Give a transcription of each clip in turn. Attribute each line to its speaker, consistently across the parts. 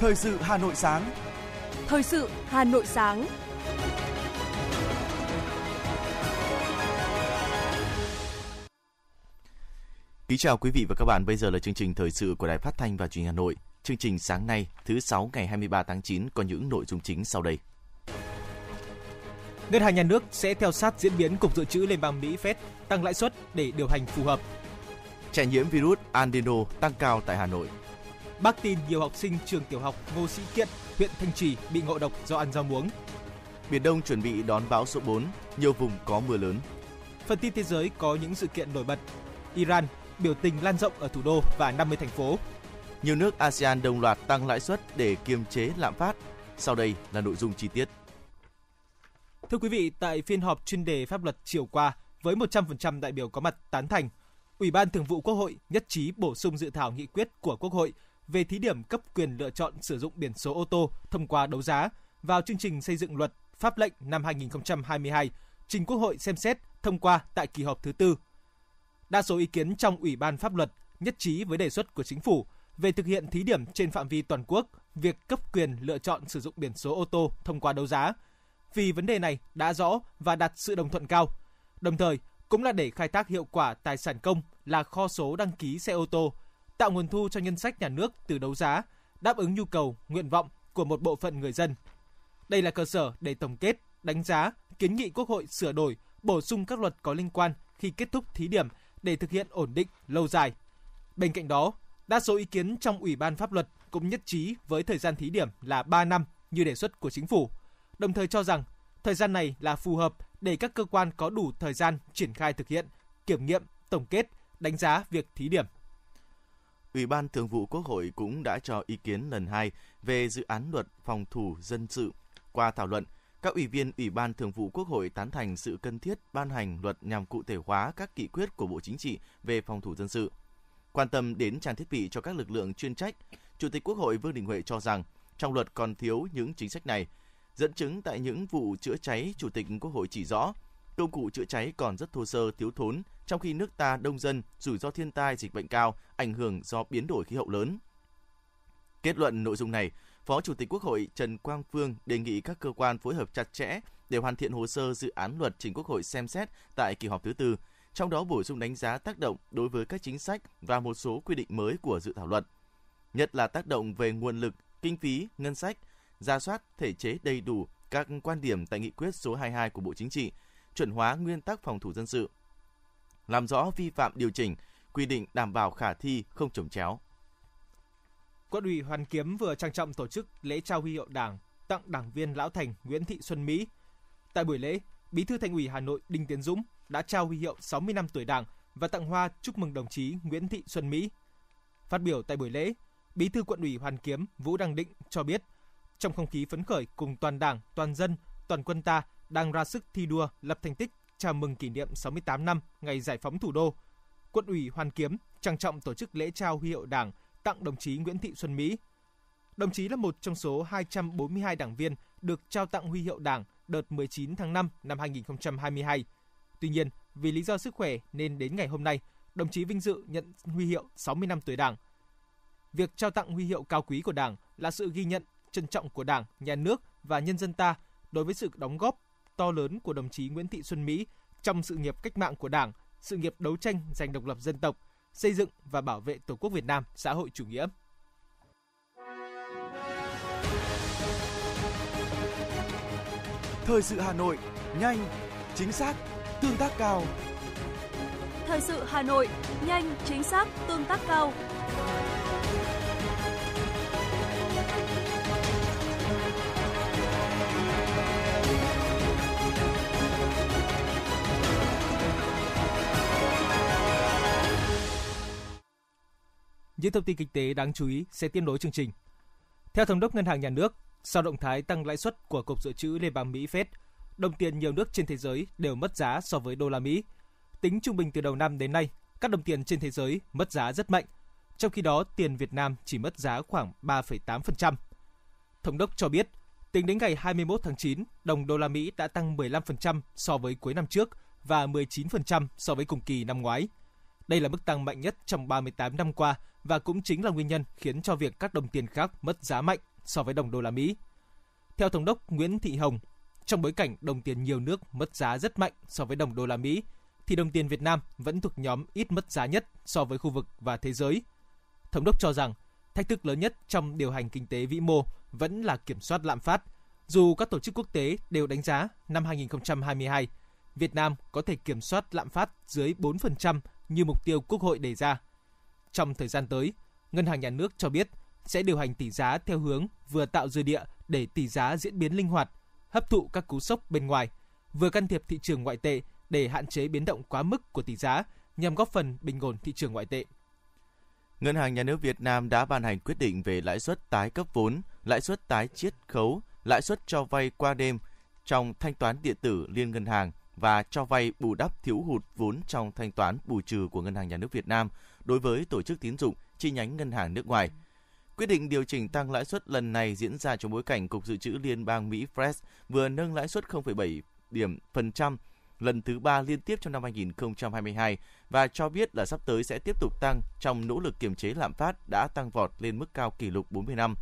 Speaker 1: Thời sự Hà Nội sáng.
Speaker 2: Thời sự Hà Nội sáng.
Speaker 3: Kính chào quý vị và các bạn, bây giờ là chương trình thời sự của Đài Phát thanh và Truyền hình Hà Nội. Chương trình sáng nay, thứ sáu ngày 23 tháng 9 có những nội dung chính sau đây.
Speaker 4: Ngân hàng nhà nước sẽ theo sát diễn biến cục dự trữ Liên bang Mỹ Fed tăng lãi suất để điều hành phù hợp.
Speaker 3: Trẻ nhiễm virus adeno tăng cao tại Hà Nội.
Speaker 4: Bác tin nhiều học sinh trường tiểu học Ngô Sĩ Kiện, huyện Thanh Trì bị ngộ độc do ăn rau muống.
Speaker 3: Biển Đông chuẩn bị đón bão số 4, nhiều vùng có mưa lớn.
Speaker 4: Phần tin thế giới có những sự kiện nổi bật. Iran biểu tình lan rộng ở thủ đô và 50 thành phố.
Speaker 3: Nhiều nước ASEAN đồng loạt tăng lãi suất để kiềm chế lạm phát. Sau đây là nội dung chi tiết.
Speaker 4: Thưa quý vị, tại phiên họp chuyên đề pháp luật chiều qua, với 100% đại biểu có mặt tán thành, Ủy ban Thường vụ Quốc hội nhất trí bổ sung dự thảo nghị quyết của Quốc hội về thí điểm cấp quyền lựa chọn sử dụng biển số ô tô thông qua đấu giá vào chương trình xây dựng luật pháp lệnh năm 2022 trình Quốc hội xem xét thông qua tại kỳ họp thứ tư. Đa số ý kiến trong Ủy ban pháp luật nhất trí với đề xuất của chính phủ về thực hiện thí điểm trên phạm vi toàn quốc việc cấp quyền lựa chọn sử dụng biển số ô tô thông qua đấu giá. Vì vấn đề này đã rõ và đạt sự đồng thuận cao. Đồng thời, cũng là để khai thác hiệu quả tài sản công là kho số đăng ký xe ô tô, tạo nguồn thu cho ngân sách nhà nước từ đấu giá, đáp ứng nhu cầu, nguyện vọng của một bộ phận người dân. Đây là cơ sở để tổng kết, đánh giá, kiến nghị Quốc hội sửa đổi, bổ sung các luật có liên quan khi kết thúc thí điểm để thực hiện ổn định lâu dài. Bên cạnh đó, đa số ý kiến trong Ủy ban pháp luật cũng nhất trí với thời gian thí điểm là 3 năm như đề xuất của chính phủ, đồng thời cho rằng thời gian này là phù hợp để các cơ quan có đủ thời gian triển khai thực hiện, kiểm nghiệm, tổng kết, đánh giá việc thí điểm.
Speaker 3: Ủy ban Thường vụ Quốc hội cũng đã cho ý kiến lần hai về dự án luật phòng thủ dân sự. Qua thảo luận, các ủy viên Ủy ban Thường vụ Quốc hội tán thành sự cần thiết ban hành luật nhằm cụ thể hóa các nghị quyết của Bộ Chính trị về phòng thủ dân sự. Quan tâm đến trang thiết bị cho các lực lượng chuyên trách, Chủ tịch Quốc hội Vương Đình Huệ cho rằng trong luật còn thiếu những chính sách này. Dẫn chứng tại những vụ chữa cháy, Chủ tịch Quốc hội chỉ rõ công cụ chữa cháy còn rất thô sơ, thiếu thốn, trong khi nước ta đông dân, rủi ro thiên tai, dịch bệnh cao, ảnh hưởng do biến đổi khí hậu lớn. Kết luận nội dung này, Phó Chủ tịch Quốc hội Trần Quang Phương đề nghị các cơ quan phối hợp chặt chẽ để hoàn thiện hồ sơ dự án luật trình Quốc hội xem xét tại kỳ họp thứ tư, trong đó bổ sung đánh giá tác động đối với các chính sách và một số quy định mới của dự thảo luật. Nhất là tác động về nguồn lực, kinh phí, ngân sách, ra soát thể chế đầy đủ các quan điểm tại nghị quyết số 22 của Bộ Chính trị, chuẩn hóa nguyên tắc phòng thủ dân sự, làm rõ vi phạm điều chỉnh, quy định đảm bảo khả thi không trồng chéo.
Speaker 4: Quận ủy Hoàn Kiếm vừa trang trọng tổ chức lễ trao huy hiệu Đảng tặng đảng viên lão thành Nguyễn Thị Xuân Mỹ. Tại buổi lễ, Bí thư Thành ủy Hà Nội Đinh Tiến Dũng đã trao huy hiệu 60 năm tuổi Đảng và tặng hoa chúc mừng đồng chí Nguyễn Thị Xuân Mỹ. Phát biểu tại buổi lễ, Bí thư Quận ủy Hoàn Kiếm Vũ Đăng Định cho biết, trong không khí phấn khởi cùng toàn Đảng, toàn dân, toàn quân ta đang ra sức thi đua lập thành tích chào mừng kỷ niệm 68 năm ngày giải phóng thủ đô. Quận ủy Hoàn Kiếm trang trọng tổ chức lễ trao huy hiệu Đảng tặng đồng chí Nguyễn Thị Xuân Mỹ. Đồng chí là một trong số 242 đảng viên được trao tặng huy hiệu Đảng đợt 19 tháng 5 năm 2022. Tuy nhiên, vì lý do sức khỏe nên đến ngày hôm nay, đồng chí vinh dự nhận huy hiệu 60 năm tuổi Đảng. Việc trao tặng huy hiệu cao quý của Đảng là sự ghi nhận, trân trọng của Đảng, nhà nước và nhân dân ta đối với sự đóng góp to lớn của đồng chí Nguyễn Thị Xuân Mỹ trong sự nghiệp cách mạng của Đảng, sự nghiệp đấu tranh giành độc lập dân tộc, xây dựng và bảo vệ Tổ quốc Việt Nam xã hội chủ nghĩa.
Speaker 1: Thời sự Hà Nội, nhanh, chính xác, tương tác cao.
Speaker 2: Thời sự Hà Nội, nhanh, chính xác, tương tác cao.
Speaker 4: Những thông tin kinh tế đáng chú ý sẽ tiếp nối chương trình. Theo thống đốc Ngân hàng Nhà nước, sau động thái tăng lãi suất của Cục Dự trữ Liên bang Mỹ Fed, đồng tiền nhiều nước trên thế giới đều mất giá so với đô la Mỹ. Tính trung bình từ đầu năm đến nay, các đồng tiền trên thế giới mất giá rất mạnh, trong khi đó tiền Việt Nam chỉ mất giá khoảng 3,8%. Thống đốc cho biết, tính đến ngày 21 tháng 9, đồng đô la Mỹ đã tăng 15% so với cuối năm trước và 19% so với cùng kỳ năm ngoái. Đây là mức tăng mạnh nhất trong 38 năm qua và cũng chính là nguyên nhân khiến cho việc các đồng tiền khác mất giá mạnh so với đồng đô la Mỹ. Theo thống đốc Nguyễn Thị Hồng, trong bối cảnh đồng tiền nhiều nước mất giá rất mạnh so với đồng đô la Mỹ, thì đồng tiền Việt Nam vẫn thuộc nhóm ít mất giá nhất so với khu vực và thế giới. Thống đốc cho rằng, thách thức lớn nhất trong điều hành kinh tế vĩ mô vẫn là kiểm soát lạm phát. Dù các tổ chức quốc tế đều đánh giá năm 2022, Việt Nam có thể kiểm soát lạm phát dưới 4% như mục tiêu Quốc hội đề ra. Trong thời gian tới, Ngân hàng Nhà nước cho biết sẽ điều hành tỷ giá theo hướng vừa tạo dư địa để tỷ giá diễn biến linh hoạt, hấp thụ các cú sốc bên ngoài, vừa can thiệp thị trường ngoại tệ để hạn chế biến động quá mức của tỷ giá nhằm góp phần bình ổn thị trường ngoại tệ.
Speaker 3: Ngân hàng Nhà nước Việt Nam đã ban hành quyết định về lãi suất tái cấp vốn, lãi suất tái chiết khấu, lãi suất cho vay qua đêm trong thanh toán điện tử liên ngân hàng và cho vay bù đắp thiếu hụt vốn trong thanh toán bù trừ của Ngân hàng Nhà nước Việt Nam đối với tổ chức tín dụng chi nhánh ngân hàng nước ngoài. Quyết định điều chỉnh tăng lãi suất lần này diễn ra trong bối cảnh Cục Dự trữ Liên bang Mỹ Fed vừa nâng lãi suất 0,7 điểm phần trăm lần thứ ba liên tiếp trong năm 2022 và cho biết là sắp tới sẽ tiếp tục tăng trong nỗ lực kiềm chế lạm phát đã tăng vọt lên mức cao kỷ lục 40 năm.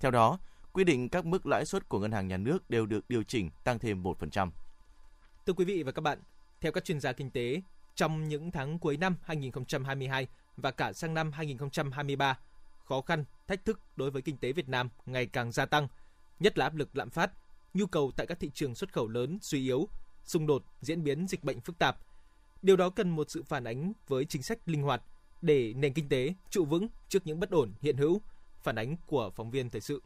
Speaker 3: Theo đó, quy định các mức lãi suất của ngân hàng nhà nước đều được điều chỉnh tăng thêm 1%.
Speaker 4: Thưa quý vị và các bạn, theo các chuyên gia kinh tế, trong những tháng cuối năm 2022 và cả sang năm 2023, khó khăn, thách thức đối với kinh tế Việt Nam ngày càng gia tăng, nhất là áp lực lạm phát, nhu cầu tại các thị trường xuất khẩu lớn suy yếu, xung đột, diễn biến dịch bệnh phức tạp. Điều đó cần một sự phản ánh với chính sách linh hoạt để nền kinh tế trụ vững trước những bất ổn hiện hữu, phản ánh của phóng viên thời sự.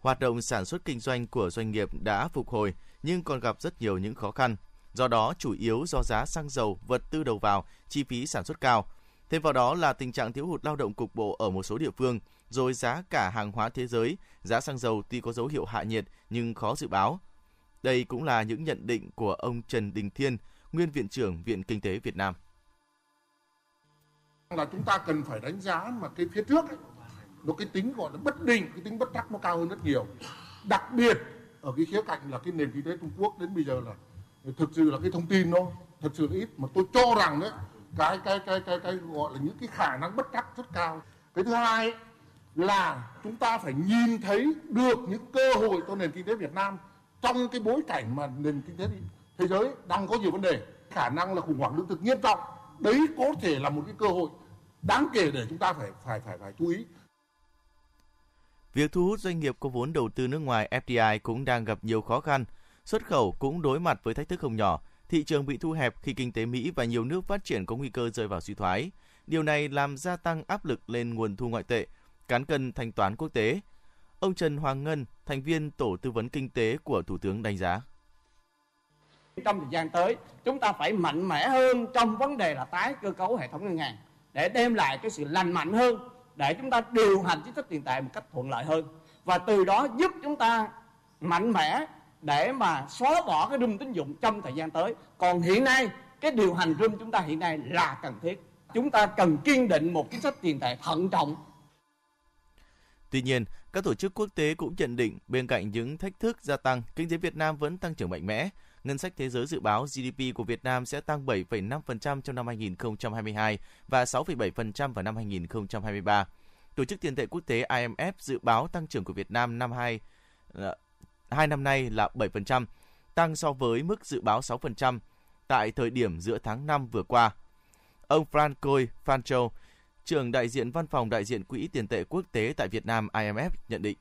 Speaker 3: Hoạt động sản xuất kinh doanh của doanh nghiệp đã phục hồi nhưng còn gặp rất nhiều những khó khăn. Do đó, chủ yếu do giá xăng dầu, vật tư đầu vào, chi phí sản xuất cao. Thêm vào đó là tình trạng thiếu hụt lao động cục bộ ở một số địa phương, rồi giá cả hàng hóa thế giới, giá xăng dầu tuy có dấu hiệu hạ nhiệt nhưng khó dự báo. Đây cũng là những nhận định của ông Trần Đình Thiên, nguyên viện trưởng Viện Kinh tế Việt Nam.
Speaker 5: Là chúng ta cần phải đánh giá mà cái phía trước ấy, nó cái tính gọi là bất định, cái tính bất chắc nó cao hơn rất nhiều. Đặc biệt ở cái khía cạnh là cái nền kinh tế Trung Quốc đến bây giờ là thực sự là cái thông tin nó thật sự ít mà tôi cho rằng đấy cái cái cái cái cái gọi là những cái khả năng bất chắc rất cao. Cái thứ hai là chúng ta phải nhìn thấy được những cơ hội cho nền kinh tế Việt Nam trong cái bối cảnh mà nền kinh tế thế giới đang có nhiều vấn đề khả năng là khủng hoảng lương thực nghiêm trọng đấy có thể là một cái cơ hội đáng kể để chúng ta phải phải phải phải chú ý
Speaker 3: Việc thu hút doanh nghiệp có vốn đầu tư nước ngoài FDI cũng đang gặp nhiều khó khăn. Xuất khẩu cũng đối mặt với thách thức không nhỏ. Thị trường bị thu hẹp khi kinh tế Mỹ và nhiều nước phát triển có nguy cơ rơi vào suy thoái. Điều này làm gia tăng áp lực lên nguồn thu ngoại tệ, cán cân thanh toán quốc tế. Ông Trần Hoàng Ngân, thành viên Tổ tư vấn kinh tế của Thủ tướng đánh giá.
Speaker 6: Trong thời gian tới, chúng ta phải mạnh mẽ hơn trong vấn đề là tái cơ cấu hệ thống ngân hàng để đem lại cái sự lành mạnh hơn để chúng ta điều hành chính sách tiền tệ một cách thuận lợi hơn và từ đó giúp chúng ta mạnh mẽ để mà xóa bỏ cái rung tín dụng trong thời gian tới còn hiện nay cái điều hành rung chúng ta hiện nay là cần thiết chúng ta cần kiên định một chính sách tiền tệ thận trọng
Speaker 3: Tuy nhiên, các tổ chức quốc tế cũng nhận định bên cạnh những thách thức gia tăng, kinh tế Việt Nam vẫn tăng trưởng mạnh mẽ. Ngân sách thế giới dự báo GDP của Việt Nam sẽ tăng 7,5% trong năm 2022 và 6,7% vào năm 2023. Tổ chức tiền tệ quốc tế IMF dự báo tăng trưởng của Việt Nam năm 2 hai năm nay là 7%, tăng so với mức dự báo 6% tại thời điểm giữa tháng 5 vừa qua. Ông Francois Fancho, trưởng đại diện văn phòng đại diện Quỹ tiền tệ quốc tế tại Việt Nam IMF nhận định.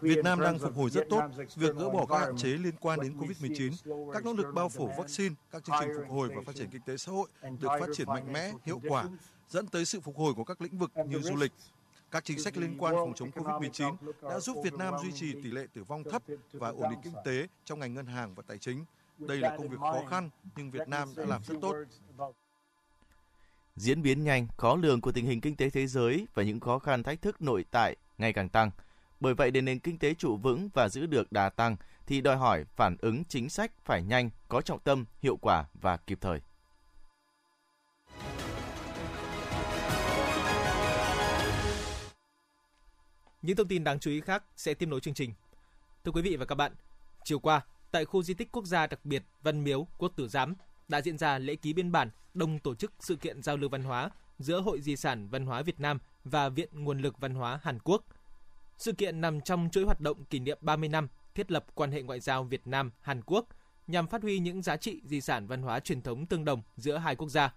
Speaker 7: Việt Nam đang phục hồi rất tốt. Việc gỡ bỏ các hạn chế liên quan đến COVID-19, các nỗ lực bao phủ vaccine, các chương trình phục hồi và phát triển kinh tế xã hội được phát triển mạnh mẽ, hiệu quả, dẫn tới sự phục hồi của các lĩnh vực như du lịch. Các chính sách liên quan phòng chống COVID-19 đã giúp Việt Nam duy trì tỷ lệ tử vong thấp và ổn định kinh tế trong ngành ngân hàng và tài chính. Đây là công việc khó khăn, nhưng Việt Nam đã làm rất tốt.
Speaker 3: Diễn biến nhanh, khó lường của tình hình kinh tế thế giới và những khó khăn thách thức nội tại ngày càng tăng. Bởi vậy để nền kinh tế trụ vững và giữ được đà tăng thì đòi hỏi phản ứng chính sách phải nhanh, có trọng tâm, hiệu quả và kịp thời.
Speaker 4: Những thông tin đáng chú ý khác sẽ tiếp nối chương trình. Thưa quý vị và các bạn, chiều qua, tại khu di tích quốc gia đặc biệt Văn Miếu, Quốc Tử Giám đã diễn ra lễ ký biên bản đồng tổ chức sự kiện giao lưu văn hóa giữa Hội Di sản Văn hóa Việt Nam và Viện Nguồn lực Văn hóa Hàn Quốc. Sự kiện nằm trong chuỗi hoạt động kỷ niệm 30 năm thiết lập quan hệ ngoại giao Việt Nam Hàn Quốc nhằm phát huy những giá trị di sản văn hóa truyền thống tương đồng giữa hai quốc gia.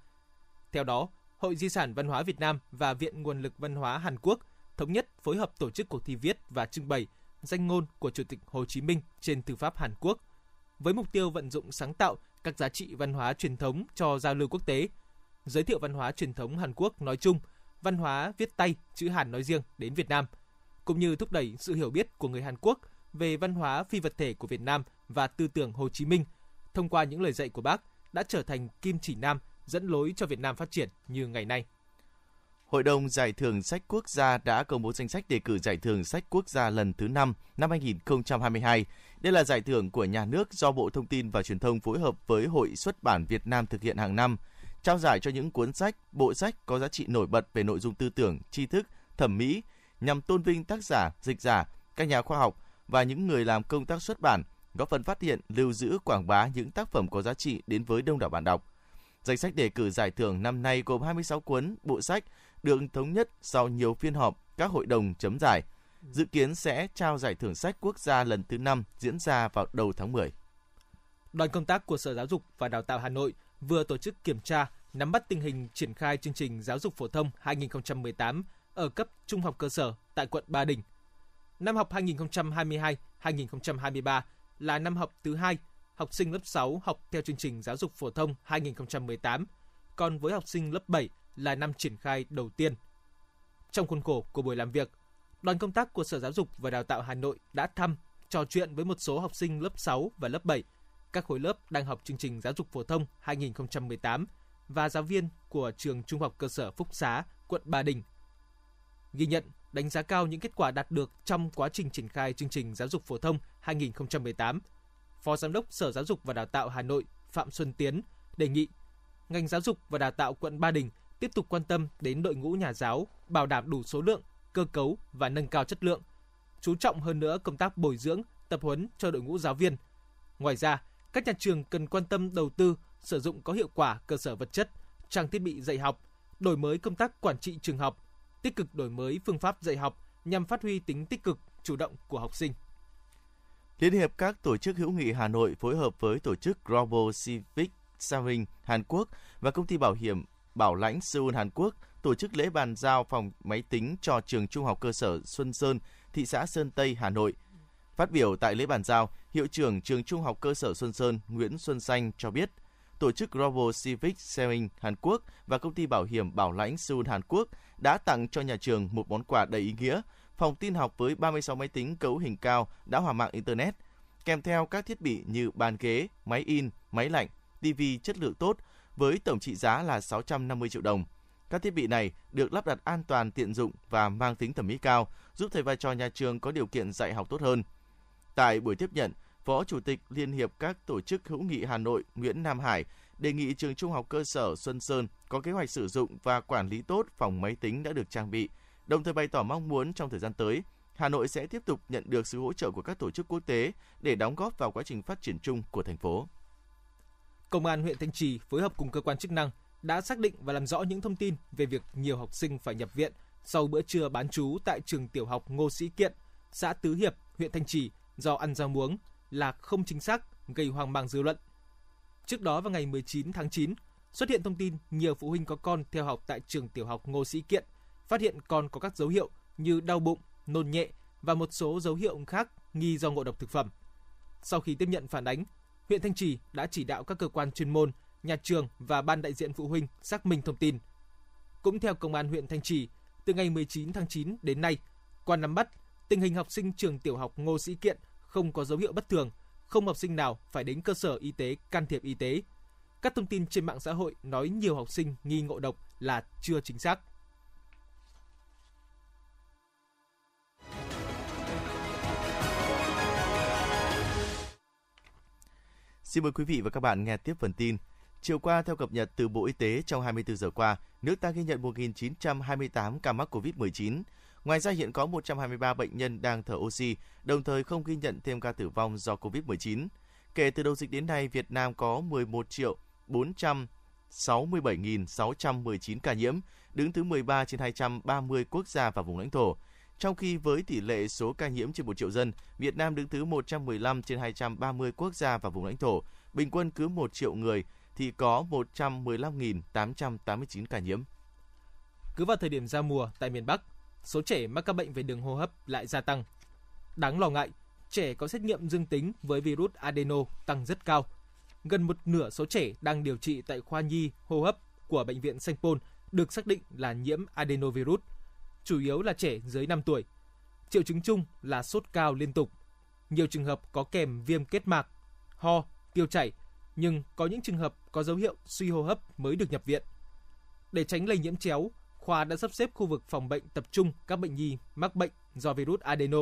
Speaker 4: Theo đó, Hội Di sản Văn hóa Việt Nam và Viện Nguồn lực Văn hóa Hàn Quốc thống nhất phối hợp tổ chức cuộc thi viết và trưng bày danh ngôn của Chủ tịch Hồ Chí Minh trên thư pháp Hàn Quốc với mục tiêu vận dụng sáng tạo các giá trị văn hóa truyền thống cho giao lưu quốc tế, giới thiệu văn hóa truyền thống Hàn Quốc nói chung, văn hóa viết tay chữ Hàn nói riêng đến Việt Nam, cũng như thúc đẩy sự hiểu biết của người Hàn Quốc về văn hóa phi vật thể của Việt Nam và tư tưởng Hồ Chí Minh thông qua những lời dạy của bác đã trở thành kim chỉ nam dẫn lối cho Việt Nam phát triển như ngày nay.
Speaker 3: Hội đồng Giải thưởng Sách Quốc gia đã công bố danh sách đề cử Giải thưởng Sách Quốc gia lần thứ 5 năm 2022. Đây là giải thưởng của nhà nước do Bộ Thông tin và Truyền thông phối hợp với Hội xuất bản Việt Nam thực hiện hàng năm, trao giải cho những cuốn sách, bộ sách có giá trị nổi bật về nội dung tư tưởng, tri thức, thẩm mỹ, nhằm tôn vinh tác giả, dịch giả, các nhà khoa học và những người làm công tác xuất bản, góp phần phát hiện, lưu giữ, quảng bá những tác phẩm có giá trị đến với đông đảo bạn đọc. Danh sách đề cử giải thưởng năm nay gồm 26 cuốn, bộ sách được thống nhất sau nhiều phiên họp các hội đồng chấm giải. Dự kiến sẽ trao giải thưởng sách quốc gia lần thứ 5 diễn ra vào đầu tháng 10.
Speaker 4: Đoàn công tác của Sở Giáo dục và Đào tạo Hà Nội vừa tổ chức kiểm tra, nắm bắt tình hình triển khai chương trình giáo dục phổ thông 2018 ở cấp trung học cơ sở tại quận Ba Đình. Năm học 2022-2023 là năm học thứ hai, học sinh lớp 6 học theo chương trình giáo dục phổ thông 2018, còn với học sinh lớp 7 là năm triển khai đầu tiên. Trong khuôn khổ của buổi làm việc, đoàn công tác của Sở Giáo dục và Đào tạo Hà Nội đã thăm, trò chuyện với một số học sinh lớp 6 và lớp 7, các khối lớp đang học chương trình giáo dục phổ thông 2018 và giáo viên của trường Trung học cơ sở Phúc Xá, quận Ba Đình. Ghi nhận, đánh giá cao những kết quả đạt được trong quá trình triển khai chương trình giáo dục phổ thông 2018. Phó Giám đốc Sở Giáo dục và Đào tạo Hà Nội Phạm Xuân Tiến đề nghị ngành giáo dục và đào tạo quận Ba Đình tiếp tục quan tâm đến đội ngũ nhà giáo, bảo đảm đủ số lượng, cơ cấu và nâng cao chất lượng. Chú trọng hơn nữa công tác bồi dưỡng, tập huấn cho đội ngũ giáo viên. Ngoài ra, các nhà trường cần quan tâm đầu tư, sử dụng có hiệu quả cơ sở vật chất, trang thiết bị dạy học, đổi mới công tác quản trị trường học, tích cực đổi mới phương pháp dạy học nhằm phát huy tính tích cực, chủ động của học sinh.
Speaker 3: Liên hiệp các tổ chức hữu nghị Hà Nội phối hợp với tổ chức Global Civic Saving Hàn Quốc và công ty bảo hiểm Bảo lãnh Seoul Hàn Quốc tổ chức lễ bàn giao phòng máy tính cho trường Trung học cơ sở Xuân Sơn, thị xã Sơn Tây, Hà Nội. Phát biểu tại lễ bàn giao, hiệu trưởng trường Trung học cơ sở Xuân Sơn Nguyễn Xuân Xanh cho biết, tổ chức Global Civic Sharing Hàn Quốc và công ty bảo hiểm Bảo lãnh Seoul Hàn Quốc đã tặng cho nhà trường một món quà đầy ý nghĩa, phòng tin học với 36 máy tính cấu hình cao đã hòa mạng Internet, kèm theo các thiết bị như bàn ghế, máy in, máy lạnh, TV chất lượng tốt, với tổng trị giá là 650 triệu đồng. Các thiết bị này được lắp đặt an toàn tiện dụng và mang tính thẩm mỹ cao, giúp thầy và trò nhà trường có điều kiện dạy học tốt hơn. Tại buổi tiếp nhận, Phó Chủ tịch Liên hiệp các tổ chức hữu nghị Hà Nội Nguyễn Nam Hải đề nghị trường Trung học cơ sở Xuân Sơn có kế hoạch sử dụng và quản lý tốt phòng máy tính đã được trang bị, đồng thời bày tỏ mong muốn trong thời gian tới, Hà Nội sẽ tiếp tục nhận được sự hỗ trợ của các tổ chức quốc tế để đóng góp vào quá trình phát triển chung của thành phố.
Speaker 4: Công an huyện Thanh Trì phối hợp cùng cơ quan chức năng đã xác định và làm rõ những thông tin về việc nhiều học sinh phải nhập viện sau bữa trưa bán trú tại trường tiểu học Ngô Sĩ Kiện, xã Tứ Hiệp, huyện Thanh Trì do ăn rau muống là không chính xác, gây hoang mang dư luận. Trước đó vào ngày 19 tháng 9, xuất hiện thông tin nhiều phụ huynh có con theo học tại trường tiểu học Ngô Sĩ Kiện, phát hiện con có các dấu hiệu như đau bụng, nôn nhẹ và một số dấu hiệu khác nghi do ngộ độc thực phẩm. Sau khi tiếp nhận phản ánh, huyện Thanh Trì đã chỉ đạo các cơ quan chuyên môn, nhà trường và ban đại diện phụ huynh xác minh thông tin. Cũng theo công an huyện Thanh Trì, từ ngày 19 tháng 9 đến nay, qua nắm bắt, tình hình học sinh trường tiểu học Ngô Sĩ Kiện không có dấu hiệu bất thường, không học sinh nào phải đến cơ sở y tế can thiệp y tế. Các thông tin trên mạng xã hội nói nhiều học sinh nghi ngộ độc là chưa chính xác.
Speaker 3: Xin mời quý vị và các bạn nghe tiếp phần tin. Chiều qua, theo cập nhật từ Bộ Y tế trong 24 giờ qua, nước ta ghi nhận 1.928 ca mắc COVID-19. Ngoài ra hiện có 123 bệnh nhân đang thở oxy, đồng thời không ghi nhận thêm ca tử vong do COVID-19. Kể từ đầu dịch đến nay, Việt Nam có 11 triệu 467.619 ca nhiễm, đứng thứ 13 trên 230 quốc gia và vùng lãnh thổ. Trong khi với tỷ lệ số ca nhiễm trên 1 triệu dân, Việt Nam đứng thứ 115 trên 230 quốc gia và vùng lãnh thổ, bình quân cứ 1 triệu người thì có 115.889 ca nhiễm.
Speaker 4: Cứ vào thời điểm ra mùa tại miền Bắc, số trẻ mắc các bệnh về đường hô hấp lại gia tăng. Đáng lo ngại, trẻ có xét nghiệm dương tính với virus adeno tăng rất cao. Gần một nửa số trẻ đang điều trị tại khoa nhi hô hấp của bệnh viện Sanh Pôn được xác định là nhiễm adenovirus, chủ yếu là trẻ dưới 5 tuổi. Triệu chứng chung là sốt cao liên tục. Nhiều trường hợp có kèm viêm kết mạc, ho, tiêu chảy, nhưng có những trường hợp có dấu hiệu suy hô hấp mới được nhập viện. Để tránh lây nhiễm chéo, khoa đã sắp xếp khu vực phòng bệnh tập trung các bệnh nhi mắc bệnh do virus adeno.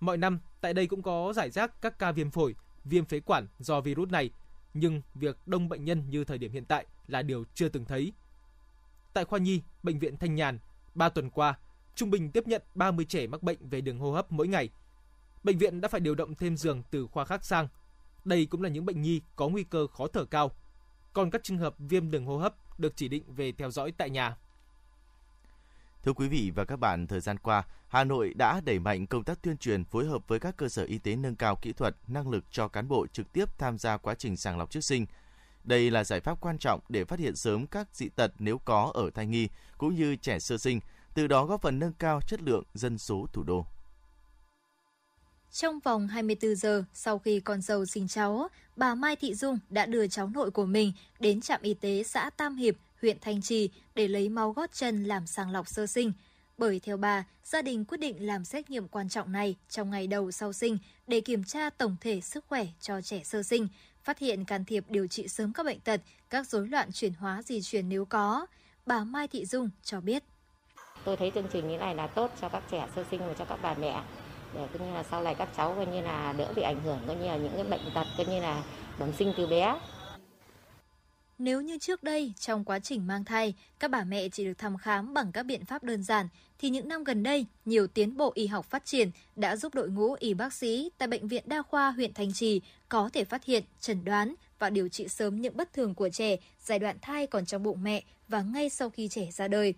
Speaker 4: Mọi năm, tại đây cũng có giải rác các ca viêm phổi, viêm phế quản do virus này, nhưng việc đông bệnh nhân như thời điểm hiện tại là điều chưa từng thấy. Tại khoa nhi, bệnh viện Thanh Nhàn, 3 tuần qua, trung bình tiếp nhận 30 trẻ mắc bệnh về đường hô hấp mỗi ngày. Bệnh viện đã phải điều động thêm giường từ khoa khác sang. Đây cũng là những bệnh nhi có nguy cơ khó thở cao. Còn các trường hợp viêm đường hô hấp được chỉ định về theo dõi tại nhà.
Speaker 3: Thưa quý vị và các bạn, thời gian qua, Hà Nội đã đẩy mạnh công tác tuyên truyền phối hợp với các cơ sở y tế nâng cao kỹ thuật, năng lực cho cán bộ trực tiếp tham gia quá trình sàng lọc trước sinh. Đây là giải pháp quan trọng để phát hiện sớm các dị tật nếu có ở thai nhi cũng như trẻ sơ sinh, từ đó góp phần nâng cao chất lượng dân số thủ đô.
Speaker 8: Trong vòng 24 giờ sau khi con dâu sinh cháu, bà Mai Thị Dung đã đưa cháu nội của mình đến trạm y tế xã Tam Hiệp, huyện Thanh Trì để lấy máu gót chân làm sàng lọc sơ sinh. Bởi theo bà, gia đình quyết định làm xét nghiệm quan trọng này trong ngày đầu sau sinh để kiểm tra tổng thể sức khỏe cho trẻ sơ sinh, phát hiện can thiệp điều trị sớm các bệnh tật, các rối loạn chuyển hóa di truyền nếu có. Bà Mai Thị Dung cho biết.
Speaker 9: Tôi thấy chương trình như này là tốt cho các trẻ sơ sinh và cho các bà mẹ để coi như là sau này các cháu coi như là đỡ bị ảnh hưởng coi như là những cái bệnh tật coi như là bẩm sinh từ bé
Speaker 8: nếu như trước đây, trong quá trình mang thai, các bà mẹ chỉ được thăm khám bằng các biện pháp đơn giản, thì những năm gần đây, nhiều tiến bộ y học phát triển đã giúp đội ngũ y bác sĩ tại Bệnh viện Đa khoa huyện Thanh Trì có thể phát hiện, chẩn đoán và điều trị sớm những bất thường của trẻ giai đoạn thai còn trong bụng mẹ và ngay sau khi trẻ ra đời.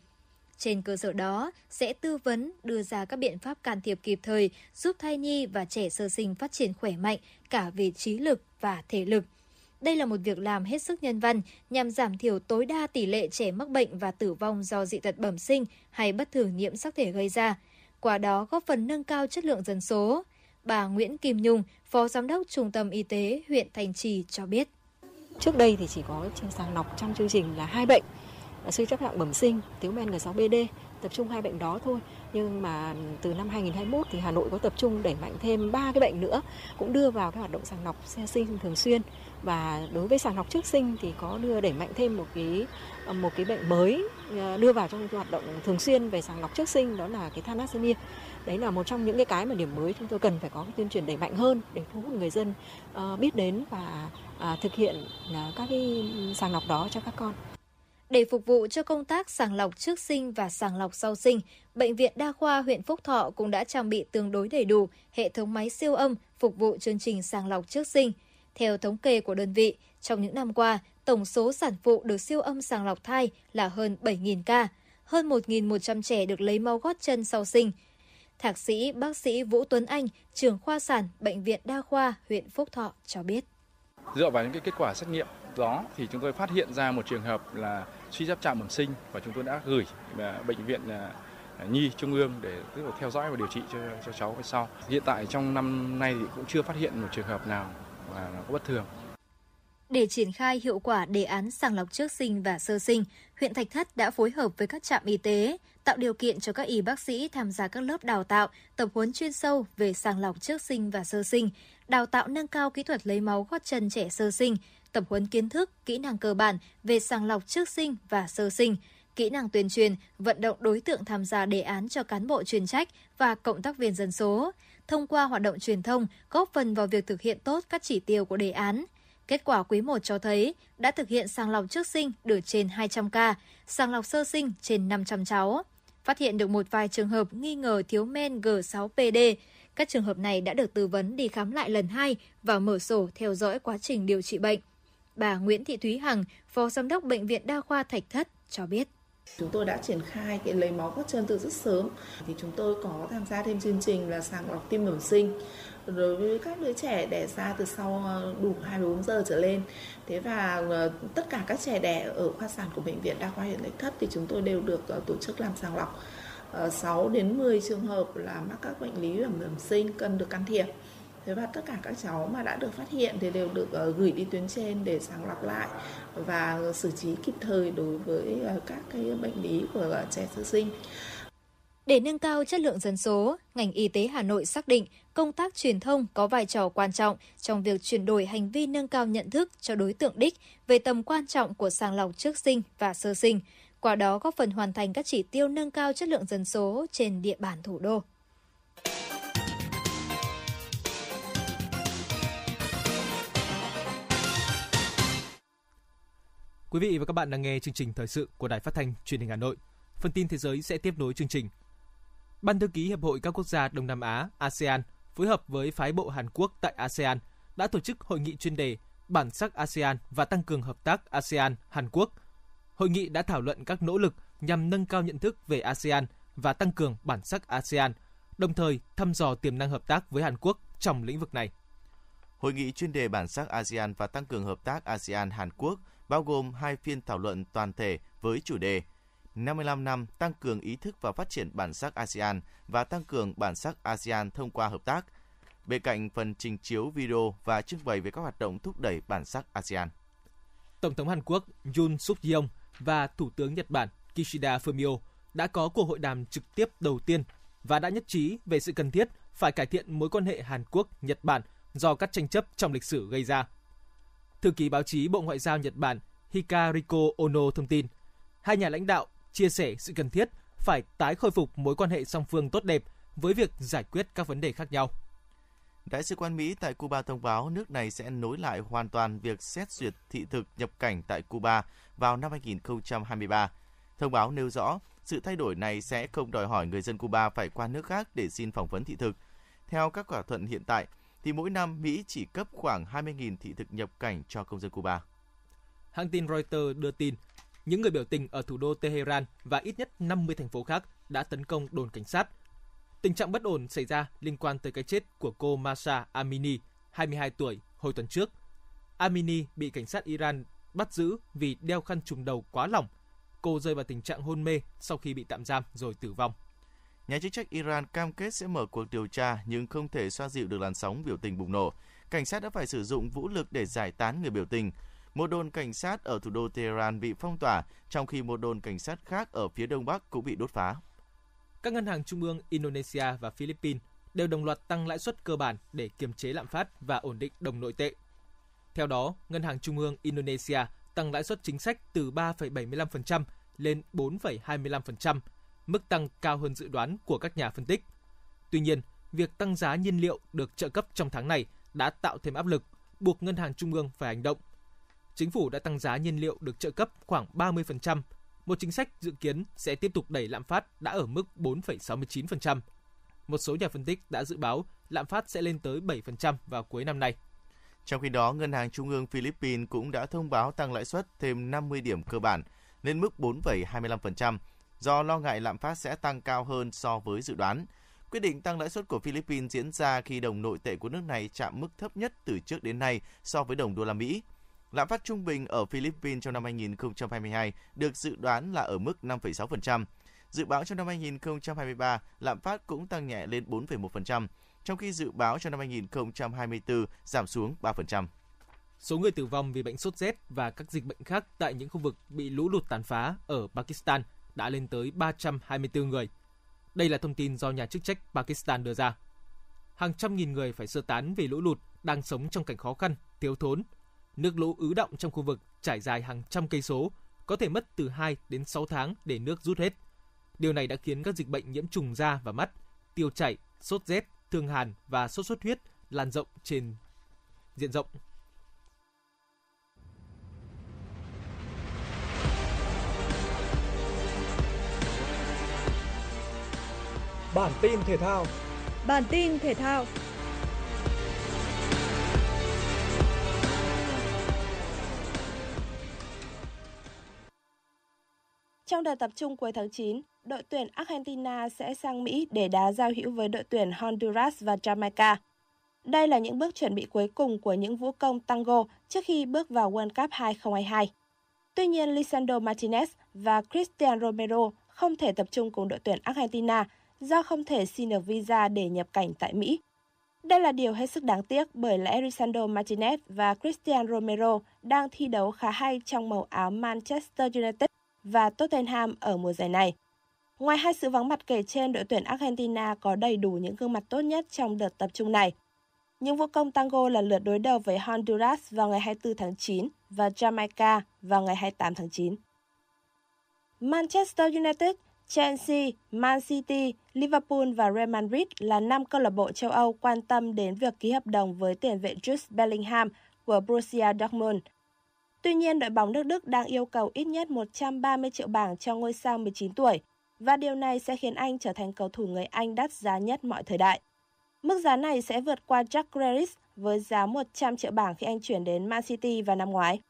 Speaker 8: Trên cơ sở đó, sẽ tư vấn đưa ra các biện pháp can thiệp kịp thời giúp thai nhi và trẻ sơ sinh phát triển khỏe mạnh cả về trí lực và thể lực – đây là một việc làm hết sức nhân văn nhằm giảm thiểu tối đa tỷ lệ trẻ mắc bệnh và tử vong do dị tật bẩm sinh hay bất thường nhiễm sắc thể gây ra. Qua đó góp phần nâng cao chất lượng dân số. Bà Nguyễn Kim Nhung, Phó Giám đốc Trung tâm Y tế huyện Thành Trì cho biết.
Speaker 10: Trước đây thì chỉ có trên sàng lọc trong chương trình là hai bệnh, suy chấp nặng bẩm sinh, thiếu men G6BD, tập trung hai bệnh đó thôi nhưng mà từ năm 2021 thì Hà Nội có tập trung đẩy mạnh thêm ba cái bệnh nữa, cũng đưa vào cái hoạt động sàng lọc sơ sinh thường xuyên. Và đối với sàng lọc trước sinh thì có đưa đẩy mạnh thêm một cái một cái bệnh mới ờ, đưa vào trong hoạt động thường xuyên về sàng lọc trước sinh, đó là cái thalassemia. Đấy là một trong những cái cái mà điểm mới chúng tôi cần phải có cái tuyên truyền đẩy mạnh hơn để thu hút người dân ờ, biết đến và à, thực hiện ờ, các cái sàng lọc đó cho các con
Speaker 8: để phục vụ cho công tác sàng lọc trước sinh và sàng lọc sau sinh, Bệnh viện Đa khoa huyện Phúc Thọ cũng đã trang bị tương đối đầy đủ hệ thống máy siêu âm phục vụ chương trình sàng lọc trước sinh. Theo thống kê của đơn vị, trong những năm qua, tổng số sản phụ được siêu âm sàng lọc thai là hơn 7.000 ca, hơn 1.100 trẻ được lấy máu gót chân sau sinh. Thạc sĩ bác sĩ Vũ Tuấn Anh, trưởng khoa sản Bệnh viện Đa khoa huyện Phúc Thọ cho biết.
Speaker 11: Dựa vào những cái kết quả xét nghiệm đó thì chúng tôi phát hiện ra một trường hợp là suy giáp chạm bẩm sinh và chúng tôi đã gửi à, bệnh viện à, à, nhi trung ương để tiếp tục theo dõi và điều trị cho cho cháu về sau. Hiện tại trong năm nay thì cũng chưa phát hiện một trường hợp nào mà nó có bất thường.
Speaker 8: Để triển khai hiệu quả đề án sàng lọc trước sinh và sơ sinh, huyện Thạch Thất đã phối hợp với các trạm y tế, tạo điều kiện cho các y bác sĩ tham gia các lớp đào tạo, tập huấn chuyên sâu về sàng lọc trước sinh và sơ sinh, đào tạo nâng cao kỹ thuật lấy máu gót chân trẻ sơ sinh, tập huấn kiến thức, kỹ năng cơ bản về sàng lọc trước sinh và sơ sinh, kỹ năng tuyên truyền, vận động đối tượng tham gia đề án cho cán bộ chuyên trách và cộng tác viên dân số. Thông qua hoạt động truyền thông, góp phần vào việc thực hiện tốt các chỉ tiêu của đề án. Kết quả quý 1 cho thấy đã thực hiện sàng lọc trước sinh được trên 200 ca, sàng lọc sơ sinh trên 500 cháu. Phát hiện được một vài trường hợp nghi ngờ thiếu men G6PD. Các trường hợp này đã được tư vấn đi khám lại lần hai và mở sổ theo dõi quá trình điều trị bệnh. Bà Nguyễn Thị Thúy Hằng, Phó Giám đốc Bệnh viện Đa khoa Thạch Thất cho biết.
Speaker 12: Chúng tôi đã triển khai cái lấy máu các chân từ rất sớm thì chúng tôi có tham gia thêm chương trình là sàng lọc tim bẩm sinh đối với các đứa trẻ đẻ ra từ sau ờ, đủ 24 giờ trở lên. Thế và ờ, tất cả các trẻ đẻ ở khoa sản của bệnh viện đa khoa huyện Thạch Thất thì chúng tôi đều được ờ, tổ chức làm sàng lọc 6 đến 10 trường hợp là mắc các bệnh lý bẩm sinh cần được can thiệp. Thế và tất cả các cháu mà đã được phát hiện thì đều được ờ, gửi đi tuyến trên để sàng lọc lại và xử trí kịp thời đối với ờ, các cái bệnh lý của ờ, trẻ sơ sinh.
Speaker 8: Để nâng cao chất lượng dân số, ngành y tế Hà Nội xác định công tác truyền thông có vai trò quan trọng trong việc chuyển đổi hành vi nâng cao nhận thức cho đối tượng đích về tầm quan trọng của sàng lọc trước sinh và sơ sinh, qua đó góp phần hoàn thành các chỉ tiêu nâng cao chất lượng dân số trên địa bàn thủ đô.
Speaker 4: Quý vị và các bạn đang nghe chương trình thời sự của Đài Phát thanh Truyền hình Hà Nội. Phần tin thế giới sẽ tiếp nối chương trình. Ban thư ký Hiệp hội các quốc gia Đông Nam Á ASEAN phối hợp với phái bộ Hàn Quốc tại ASEAN đã tổ chức hội nghị chuyên đề bản sắc ASEAN và tăng cường hợp tác ASEAN Hàn Quốc. Hội nghị đã thảo luận các nỗ lực nhằm nâng cao nhận thức về ASEAN và tăng cường bản sắc ASEAN, đồng thời thăm dò tiềm năng hợp tác với Hàn Quốc trong lĩnh vực này.
Speaker 3: Hội nghị chuyên đề bản sắc ASEAN và tăng cường hợp tác ASEAN Hàn Quốc bao gồm hai phiên thảo luận toàn thể với chủ đề 55 năm tăng cường ý thức và phát triển bản sắc ASEAN và tăng cường bản sắc ASEAN thông qua hợp tác. Bên cạnh phần trình chiếu video và trưng bày về các hoạt động thúc đẩy bản sắc ASEAN.
Speaker 4: Tổng thống Hàn Quốc Yoon suk yeol và Thủ tướng Nhật Bản Kishida Fumio đã có cuộc hội đàm trực tiếp đầu tiên và đã nhất trí về sự cần thiết phải cải thiện mối quan hệ Hàn Quốc-Nhật Bản do các tranh chấp trong lịch sử gây ra. Thư ký báo chí Bộ Ngoại giao Nhật Bản Hikariko Ono thông tin, hai nhà lãnh đạo chia sẻ sự cần thiết phải tái khôi phục mối quan hệ song phương tốt đẹp với việc giải quyết các vấn đề khác nhau.
Speaker 3: Đại sứ quán Mỹ tại Cuba thông báo nước này sẽ nối lại hoàn toàn việc xét duyệt thị thực nhập cảnh tại Cuba vào năm 2023. Thông báo nêu rõ, sự thay đổi này sẽ không đòi hỏi người dân Cuba phải qua nước khác để xin phỏng vấn thị thực. Theo các thỏa thuận hiện tại, thì mỗi năm Mỹ chỉ cấp khoảng 20.000 thị thực nhập cảnh cho công dân Cuba.
Speaker 4: Hãng tin Reuters đưa tin, những người biểu tình ở thủ đô Tehran và ít nhất 50 thành phố khác đã tấn công đồn cảnh sát. Tình trạng bất ổn xảy ra liên quan tới cái chết của cô Masa Amini, 22 tuổi, hồi tuần trước. Amini bị cảnh sát Iran bắt giữ vì đeo khăn trùm đầu quá lỏng. Cô rơi vào tình trạng hôn mê sau khi bị tạm giam rồi tử vong.
Speaker 3: Nhà chức trách Iran cam kết sẽ mở cuộc điều tra nhưng không thể xoa dịu được làn sóng biểu tình bùng nổ. Cảnh sát đã phải sử dụng vũ lực để giải tán người biểu tình. Một đồn cảnh sát ở thủ đô Tehran bị phong tỏa, trong khi một đồn cảnh sát khác ở phía đông bắc cũng bị đốt phá.
Speaker 4: Các ngân hàng trung ương Indonesia và Philippines đều đồng loạt tăng lãi suất cơ bản để kiềm chế lạm phát và ổn định đồng nội tệ. Theo đó, Ngân hàng Trung ương Indonesia tăng lãi suất chính sách từ 3,75% lên 4,25%, mức tăng cao hơn dự đoán của các nhà phân tích. Tuy nhiên, việc tăng giá nhiên liệu được trợ cấp trong tháng này đã tạo thêm áp lực, buộc ngân hàng trung ương phải hành động. Chính phủ đã tăng giá nhiên liệu được trợ cấp khoảng 30%, một chính sách dự kiến sẽ tiếp tục đẩy lạm phát đã ở mức 4,69%. Một số nhà phân tích đã dự báo lạm phát sẽ lên tới 7% vào cuối năm nay.
Speaker 3: Trong khi đó, Ngân hàng Trung ương Philippines cũng đã thông báo tăng lãi suất thêm 50 điểm cơ bản lên mức 4,25% do lo ngại lạm phát sẽ tăng cao hơn so với dự đoán. Quyết định tăng lãi suất của Philippines diễn ra khi đồng nội tệ của nước này chạm mức thấp nhất từ trước đến nay so với đồng đô la Mỹ. Lạm phát trung bình ở Philippines trong năm 2022 được dự đoán là ở mức 5,6%. Dự báo trong năm 2023, lạm phát cũng tăng nhẹ lên 4,1%, trong khi dự báo cho năm 2024 giảm xuống 3%.
Speaker 4: Số người tử vong vì bệnh sốt rét và các dịch bệnh khác tại những khu vực bị lũ lụt tàn phá ở Pakistan đã lên tới 324 người. Đây là thông tin do nhà chức trách Pakistan đưa ra. Hàng trăm nghìn người phải sơ tán vì lũ lụt đang sống trong cảnh khó khăn, thiếu thốn. Nước lũ ứ động trong khu vực trải dài hàng trăm cây số, có thể mất từ 2 đến 6 tháng để nước rút hết. Điều này đã khiến các dịch bệnh nhiễm trùng da và mắt, tiêu chảy, sốt rét, thương hàn và sốt xuất huyết lan rộng trên diện rộng.
Speaker 13: Bản tin thể thao.
Speaker 2: Bản tin thể thao.
Speaker 14: Trong đợt tập trung cuối tháng 9, đội tuyển Argentina sẽ sang Mỹ để đá giao hữu với đội tuyển Honduras và Jamaica. Đây là những bước chuẩn bị cuối cùng của những vũ công tango trước khi bước vào World Cup 2022. Tuy nhiên, Lisandro Martinez và Cristian Romero không thể tập trung cùng đội tuyển Argentina do không thể xin được visa để nhập cảnh tại Mỹ. Đây là điều hết sức đáng tiếc bởi lẽ Lisandro Martinez và Christian Romero đang thi đấu khá hay trong màu áo Manchester United và Tottenham ở mùa giải này. Ngoài hai sự vắng mặt kể trên, đội tuyển Argentina có đầy đủ những gương mặt tốt nhất trong đợt tập trung này. Những vũ công tango lần lượt đối đầu với Honduras vào ngày 24 tháng 9 và Jamaica vào ngày 28 tháng 9. Manchester United, Chelsea, Man City, Liverpool và Real Madrid là năm câu lạc bộ châu Âu quan tâm đến việc ký hợp đồng với tiền vệ Jude Bellingham của Borussia Dortmund. Tuy nhiên, đội bóng nước Đức đang yêu cầu ít nhất 130 triệu bảng cho ngôi sao 19 tuổi, và điều này sẽ khiến anh trở thành cầu thủ người Anh đắt giá nhất mọi thời đại. Mức giá này sẽ vượt qua Jack Grealish với giá 100 triệu bảng khi anh chuyển đến Man City vào năm ngoái.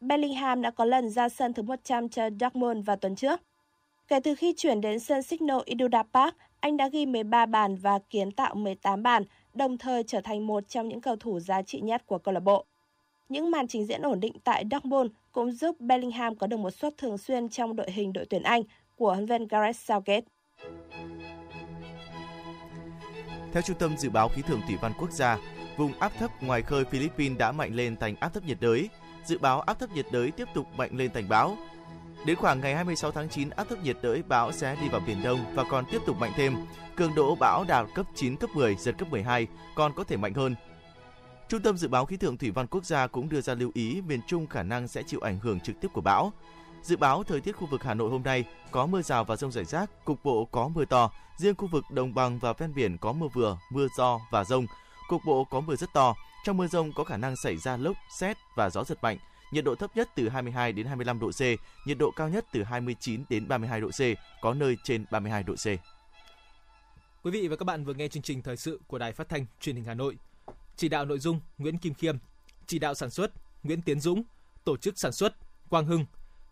Speaker 14: Bellingham đã có lần ra sân thứ 100 cho Dortmund vào tuần trước. Kể từ khi chuyển đến sân Signal Iduna Park, anh đã ghi 13 bàn và kiến tạo 18 bàn, đồng thời trở thành một trong những cầu thủ giá trị nhất của câu lạc bộ. Những màn trình diễn ổn định tại Dortmund cũng giúp Bellingham có được một suất thường xuyên trong đội hình đội tuyển Anh của huấn luyện Gareth Southgate.
Speaker 3: Theo Trung tâm Dự báo Khí tượng Thủy văn Quốc gia, vùng áp thấp ngoài khơi Philippines đã mạnh lên thành áp thấp nhiệt đới. Dự báo áp thấp nhiệt đới tiếp tục mạnh lên thành bão. Đến khoảng ngày 26 tháng 9, áp thấp nhiệt đới bão sẽ đi vào Biển Đông và còn tiếp tục mạnh thêm. Cường độ bão đạt cấp 9, cấp 10, giật cấp 12, còn có thể mạnh hơn. Trung tâm Dự báo Khí tượng Thủy văn Quốc gia cũng đưa ra lưu ý miền Trung khả năng sẽ chịu ảnh hưởng trực tiếp của bão. Dự báo thời tiết khu vực Hà Nội hôm nay có mưa rào và rông rải rác, cục bộ có mưa to, riêng khu vực đồng bằng và ven biển có mưa vừa, mưa to và rông, cục bộ có mưa rất to. Trong mưa rông có khả năng xảy ra lốc, xét và gió giật mạnh. Nhiệt độ thấp nhất từ 22 đến 25 độ C, nhiệt độ cao nhất từ 29 đến 32 độ C, có nơi trên 32 độ C.
Speaker 4: Quý vị và các bạn vừa nghe chương trình thời sự của Đài Phát thanh Truyền hình Hà Nội. Chỉ đạo nội dung Nguyễn Kim Khiêm, chỉ đạo sản xuất Nguyễn Tiến Dũng, tổ chức sản xuất Quang Hưng.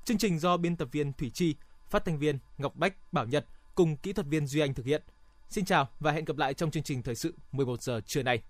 Speaker 4: Chương trình do biên tập viên Thủy Chi, phát thanh viên Ngọc Bách, Bảo Nhật cùng kỹ thuật viên Duy Anh thực hiện. Xin chào và hẹn gặp lại trong chương trình thời sự 11 giờ trưa nay.